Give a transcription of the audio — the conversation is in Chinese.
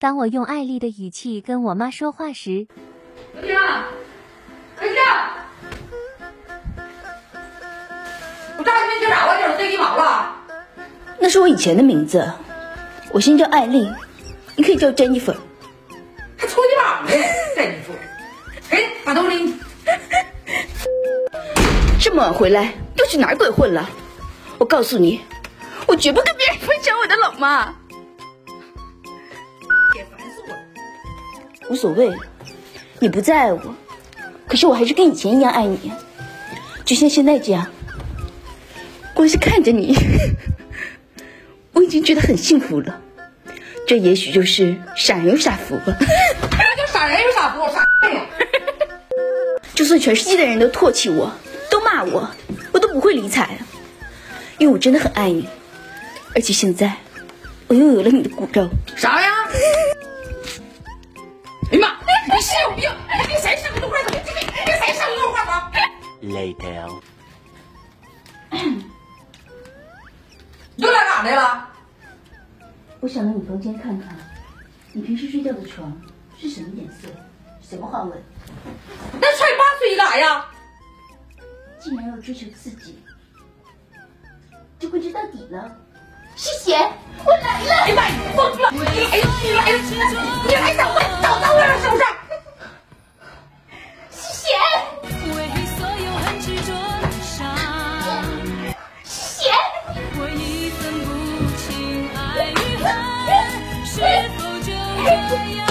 当我用爱丽的语气跟我妈说话时，小婷，小婷，我乍一听啥玩意儿？对你毛了？那是我以前的名字，我现在叫艾丽，你可以叫珍妮弗。还搓你毛呢？珍妮弗，哎，把东拎。这么晚回来，又去哪鬼混了？我告诉你，我绝不跟别人分享我的老妈。无所谓，你不再爱我，可是我还是跟以前一样爱你，就像现在这样。光是看着你，我已经觉得很幸福了。这也许就是傻人有傻福吧。那叫傻人有傻福，傻呀！就算全世界的人都唾弃我，都骂我，我都不会理睬，因为我真的很爱你，而且现在我又有了你的骨肉。啥呀？Later. 你又来哪来了？我想来你房间看看，你平时睡觉的床是什么颜色，什么花纹？那踹八岁干啥呀？既然要追求刺激，就会知道底了。谢谢，我来了。哎呀妈！你疯了！你来了！你来了！你来早了！yeah.